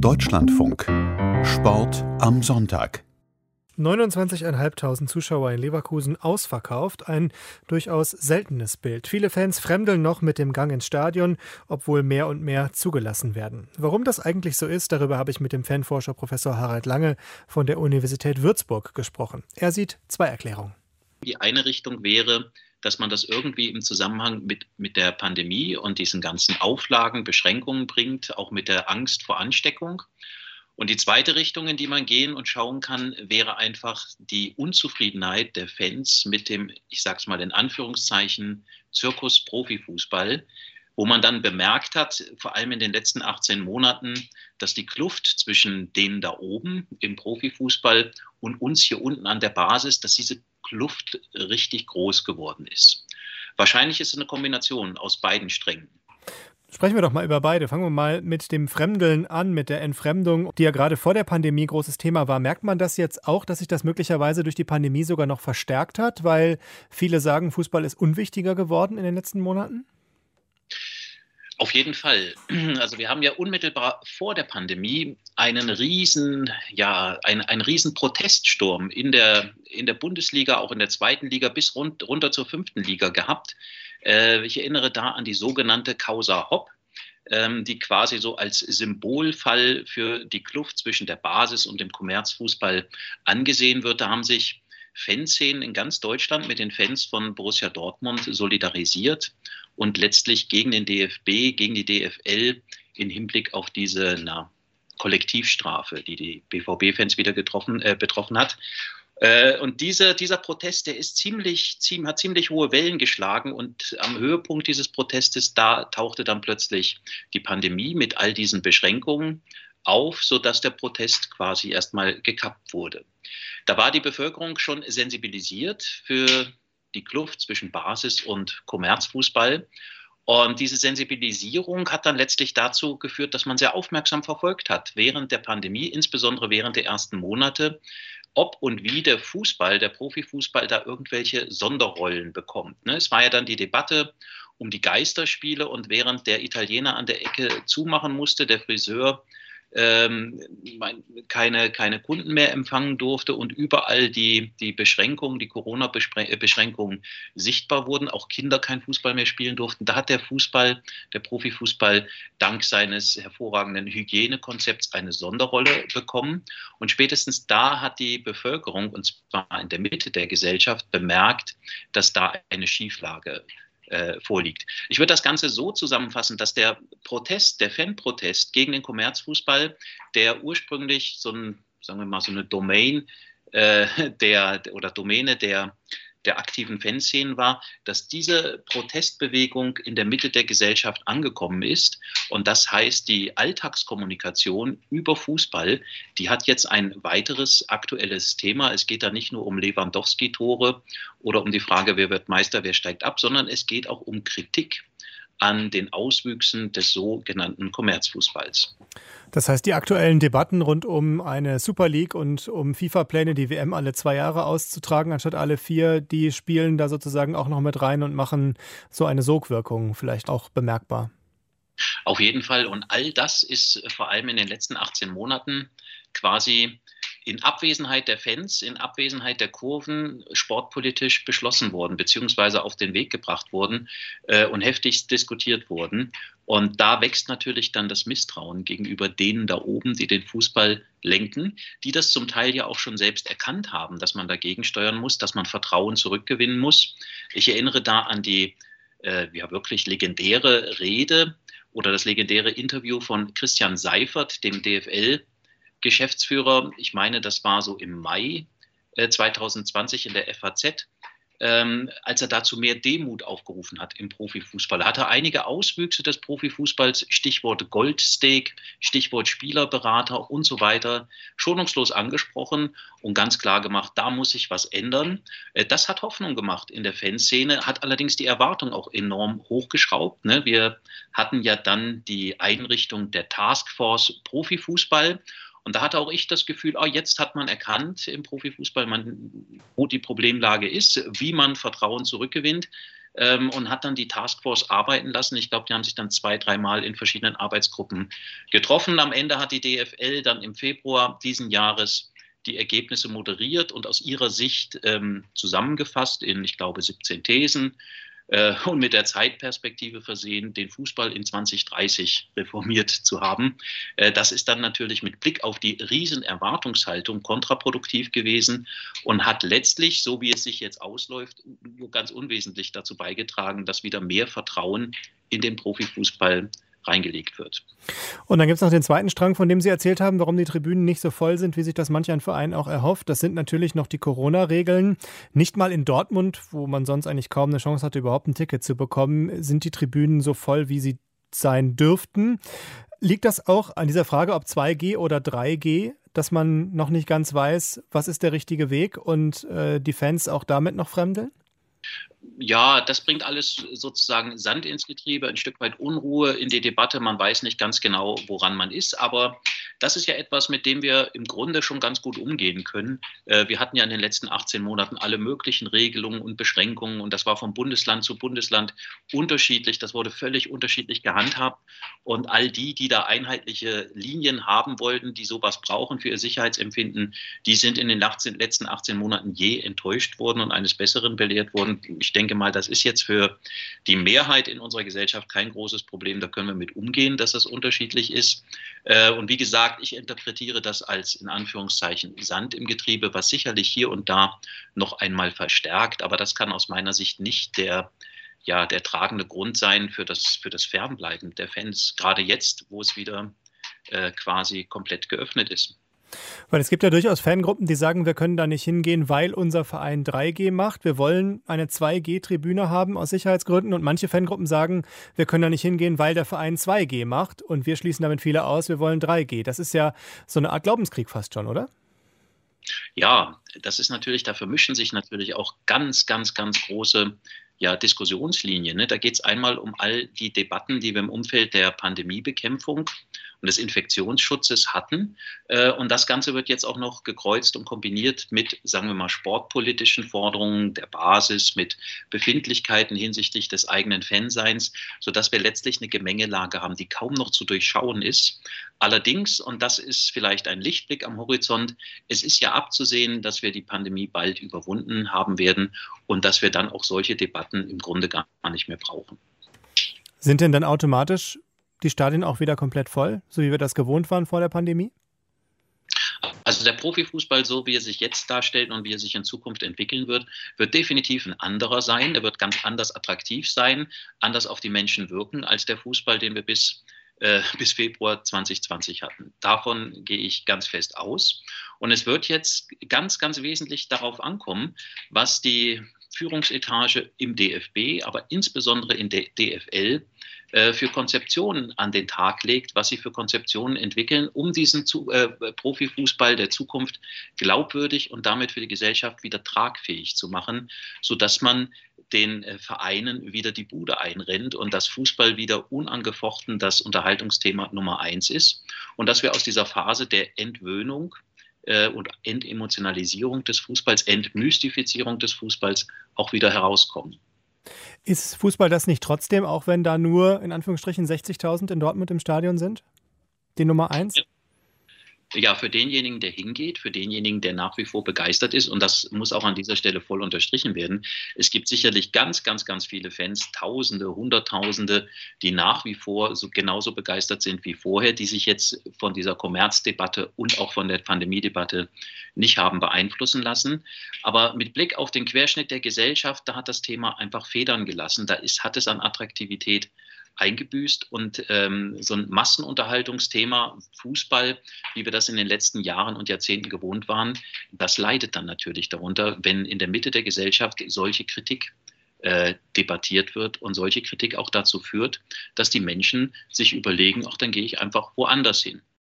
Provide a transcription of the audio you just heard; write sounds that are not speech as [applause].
Deutschlandfunk. Sport am Sonntag. 29.500 Zuschauer in Leverkusen ausverkauft, ein durchaus seltenes Bild. Viele Fans fremdeln noch mit dem Gang ins Stadion, obwohl mehr und mehr zugelassen werden. Warum das eigentlich so ist, darüber habe ich mit dem Fanforscher Professor Harald Lange von der Universität Würzburg gesprochen. Er sieht zwei Erklärungen. Die eine Richtung wäre, dass man das irgendwie im Zusammenhang mit, mit der Pandemie und diesen ganzen Auflagen, Beschränkungen bringt, auch mit der Angst vor Ansteckung. Und die zweite Richtung, in die man gehen und schauen kann, wäre einfach die Unzufriedenheit der Fans mit dem, ich sage es mal in Anführungszeichen, Zirkus Profifußball, wo man dann bemerkt hat, vor allem in den letzten 18 Monaten, dass die Kluft zwischen denen da oben im Profifußball und uns hier unten an der Basis, dass diese Kluft richtig groß geworden ist. Wahrscheinlich ist es eine Kombination aus beiden Strängen. Sprechen wir doch mal über beide. Fangen wir mal mit dem Fremdeln an, mit der Entfremdung, die ja gerade vor der Pandemie großes Thema war. Merkt man das jetzt auch, dass sich das möglicherweise durch die Pandemie sogar noch verstärkt hat, weil viele sagen, Fußball ist unwichtiger geworden in den letzten Monaten? Auf jeden Fall. [clears throat] Also wir haben ja unmittelbar vor der Pandemie einen riesen, ja, ein, einen riesen Proteststurm in der, in der Bundesliga, auch in der zweiten Liga bis rund, runter zur fünften Liga gehabt. Äh, ich erinnere da an die sogenannte Causa Hopp, ähm, die quasi so als Symbolfall für die Kluft zwischen der Basis und dem Kommerzfußball angesehen wird. Da haben sich Fanszenen in ganz Deutschland mit den Fans von Borussia Dortmund solidarisiert und letztlich gegen den DFB, gegen die DFL in Hinblick auf diese na, Kollektivstrafe, die die BVB-Fans wieder getroffen, äh, betroffen hat. Äh, und diese, dieser Protest, der ist ziemlich, ziemlich, hat ziemlich hohe Wellen geschlagen und am Höhepunkt dieses Protestes, da tauchte dann plötzlich die Pandemie mit all diesen Beschränkungen auf, sodass der Protest quasi erstmal gekappt wurde. Da war die Bevölkerung schon sensibilisiert für die Kluft zwischen Basis und Kommerzfußball. Und diese Sensibilisierung hat dann letztlich dazu geführt, dass man sehr aufmerksam verfolgt hat während der Pandemie, insbesondere während der ersten Monate, ob und wie der Fußball, der Profifußball da irgendwelche Sonderrollen bekommt. Ne? Es war ja dann die Debatte um die Geisterspiele und während der Italiener an der Ecke zumachen musste, der Friseur ähm, keine, keine Kunden mehr empfangen durfte und überall die, die Beschränkungen, die Corona-Beschränkungen sichtbar wurden, auch Kinder kein Fußball mehr spielen durften. Da hat der Fußball, der Profifußball, dank seines hervorragenden Hygienekonzepts eine Sonderrolle bekommen. Und spätestens da hat die Bevölkerung, und zwar in der Mitte der Gesellschaft, bemerkt, dass da eine Schieflage äh, vorliegt. Ich würde das Ganze so zusammenfassen, dass der Protest, der Fanprotest gegen den Kommerzfußball, der ursprünglich so ein, sagen wir mal, so eine Domain äh, der oder Domäne der der aktiven Fanszenen war, dass diese Protestbewegung in der Mitte der Gesellschaft angekommen ist. Und das heißt, die Alltagskommunikation über Fußball, die hat jetzt ein weiteres aktuelles Thema. Es geht da nicht nur um Lewandowski-Tore oder um die Frage, wer wird Meister, wer steigt ab, sondern es geht auch um Kritik an den Auswüchsen des sogenannten Kommerzfußballs. Das heißt, die aktuellen Debatten rund um eine Super League und um FIFA-Pläne, die WM alle zwei Jahre auszutragen, anstatt alle vier, die spielen da sozusagen auch noch mit rein und machen so eine Sogwirkung vielleicht auch bemerkbar. Auf jeden Fall. Und all das ist vor allem in den letzten 18 Monaten quasi in Abwesenheit der Fans, in Abwesenheit der Kurven sportpolitisch beschlossen worden, beziehungsweise auf den Weg gebracht worden äh, und heftigst diskutiert wurden. Und da wächst natürlich dann das Misstrauen gegenüber denen da oben, die den Fußball lenken, die das zum Teil ja auch schon selbst erkannt haben, dass man dagegen steuern muss, dass man Vertrauen zurückgewinnen muss. Ich erinnere da an die äh, ja wirklich legendäre Rede oder das legendäre Interview von Christian Seifert, dem DFL Geschäftsführer, ich meine, das war so im Mai 2020 äh, in der FAZ, ähm, als er dazu mehr Demut aufgerufen hat im Profifußball. Er hatte einige Auswüchse des Profifußballs, Stichwort Goldsteak, Stichwort Spielerberater und so weiter, schonungslos angesprochen und ganz klar gemacht, da muss sich was ändern. Äh, das hat Hoffnung gemacht in der Fanszene, hat allerdings die Erwartung auch enorm hochgeschraubt. Ne? Wir hatten ja dann die Einrichtung der Taskforce Profifußball und da hatte auch ich das Gefühl, oh, jetzt hat man erkannt im Profifußball, man, wo die Problemlage ist, wie man Vertrauen zurückgewinnt. ähm, und hat dann die Taskforce arbeiten lassen. Ich glaube, die haben sich dann zwei, dreimal in verschiedenen Arbeitsgruppen getroffen. Am Ende hat die DFL dann im Februar diesen Jahres die Ergebnisse moderiert und aus ihrer Sicht ähm, zusammengefasst in, ich glaube, 17 Thesen äh, und mit der Zeitperspektive versehen, den Fußball in 2030 reformiert zu haben. Äh, das ist dann natürlich mit Blick auf die Riesenerwartungshaltung kontraproduktiv gewesen und hat letztlich, so wie es sich jetzt ausläuft, nur ganz unwesentlich dazu beigetragen, dass wieder mehr Vertrauen in den Profifußball reingelegt wird. Und dann gibt es noch den zweiten Strang, von dem Sie erzählt haben, warum die Tribünen nicht so voll sind, wie sich das manch ein Verein auch erhofft. Das sind natürlich noch die Corona-Regeln. Nicht mal in Dortmund, wo man sonst eigentlich kaum eine Chance hatte, überhaupt ein Ticket zu bekommen, sind die Tribünen so voll, wie sie sein dürften. Liegt das auch an dieser Frage, ob 2G oder 3G, dass man noch nicht ganz weiß, was ist der richtige Weg und äh, die Fans auch damit noch fremdeln? Ja, das bringt alles sozusagen Sand ins Getriebe, ein Stück weit Unruhe in die Debatte. Man weiß nicht ganz genau, woran man ist. Aber das ist ja etwas, mit dem wir im Grunde schon ganz gut umgehen können. Äh, wir hatten ja in den letzten 18 Monaten alle möglichen Regelungen und Beschränkungen und das war vom Bundesland zu Bundesland unterschiedlich. Das wurde völlig unterschiedlich gehandhabt. Und all die, die da einheitliche Linien haben wollten, die sowas brauchen für ihr Sicherheitsempfinden, die sind in den letzten 18 Monaten je enttäuscht worden und eines Besseren belehrt worden. Ich denke mal, das ist jetzt für die Mehrheit in unserer Gesellschaft kein großes Problem. Da können wir mit umgehen, dass das unterschiedlich ist. Äh, und wie gesagt, ich interpretiere das als in Anführungszeichen Sand im Getriebe, was sicherlich hier und da noch einmal verstärkt. Aber das kann aus meiner Sicht nicht der ja, der tragende Grund sein für das, für das Fernbleiben der Fans, gerade jetzt, wo es wieder äh, quasi komplett geöffnet ist. Weil es gibt ja durchaus Fangruppen, die sagen, wir können da nicht hingehen, weil unser Verein 3G macht. Wir wollen eine 2G-Tribüne haben aus Sicherheitsgründen. Und manche Fangruppen sagen, wir können da nicht hingehen, weil der Verein 2G macht. Und wir schließen damit viele aus, wir wollen 3G. Das ist ja so eine Art Glaubenskrieg fast schon, oder? Ja, das ist natürlich, da vermischen sich natürlich auch ganz, ganz, ganz große ja, Diskussionslinie. Ne? Da geht es einmal um all die Debatten, die wir im Umfeld der Pandemiebekämpfung und des Infektionsschutzes hatten. Äh, und das Ganze wird jetzt auch noch gekreuzt und kombiniert mit, sagen wir mal, sportpolitischen Forderungen der Basis, mit Befindlichkeiten hinsichtlich des eigenen Fanseins, sodass wir letztlich eine Gemengelage haben, die kaum noch zu durchschauen ist. Allerdings, und das ist vielleicht ein Lichtblick am Horizont, es ist ja abzusehen, dass wir die Pandemie bald überwunden haben werden und dass wir dann auch solche Debatten im Grunde gar nicht mehr brauchen. Sind denn dann automatisch die Stadien auch wieder komplett voll, so wie wir das gewohnt waren vor der Pandemie? Also der Profifußball, so wie er sich jetzt darstellt und wie er sich in Zukunft entwickeln wird, wird definitiv ein anderer sein. Er wird ganz anders attraktiv sein, anders auf die Menschen wirken als der Fußball, den wir bis, äh, bis Februar 2020 hatten. Davon gehe ich ganz fest aus. Und es wird jetzt ganz, ganz wesentlich darauf ankommen, was die Führungsetage im DFB, aber insbesondere in der DFL äh, für Konzeptionen an den Tag legt, was sie für Konzeptionen entwickeln, um diesen zu, äh, Profifußball der Zukunft glaubwürdig und damit für die Gesellschaft wieder tragfähig zu machen, sodass man den äh, Vereinen wieder die Bude einrennt und dass Fußball wieder unangefochten das Unterhaltungsthema Nummer eins ist und dass wir aus dieser Phase der Entwöhnung äh, und Entemotionalisierung des Fußballs, Entmystifizierung des Fußballs auch wieder herauskommen. Ist Fußball das nicht trotzdem, auch wenn da nur in Anführungsstrichen 60.000 in Dortmund im Stadion sind? Die Nummer eins? Ja ja, für denjenigen, der hingeht, für denjenigen, der nach wie vor begeistert ist, und das muss auch an dieser Stelle voll unterstrichen werden, es gibt sicherlich ganz, ganz, ganz viele Fans, Tausende, Hunderttausende, die nach wie vor so genauso begeistert sind wie vorher, die sich jetzt von dieser Kommerzdebatte und auch von der Pandemiedebatte nicht haben beeinflussen lassen. Aber mit Blick auf den Querschnitt der Gesellschaft, da hat das Thema einfach Federn gelassen. Da ist, hat es an Attraktivität eingebüßt und ähm, so ein Massenunterhaltungsthema Fußball, wie wir das in den letzten Jahren und Jahrzehnten gewohnt waren, das leidet dann natürlich darunter, wenn in der Mitte der Gesellschaft solche Kritik äh, debattiert wird und solche Kritik auch dazu führt, dass die Menschen sich überlegen, ach, dann gehe ich einfach woanders hin.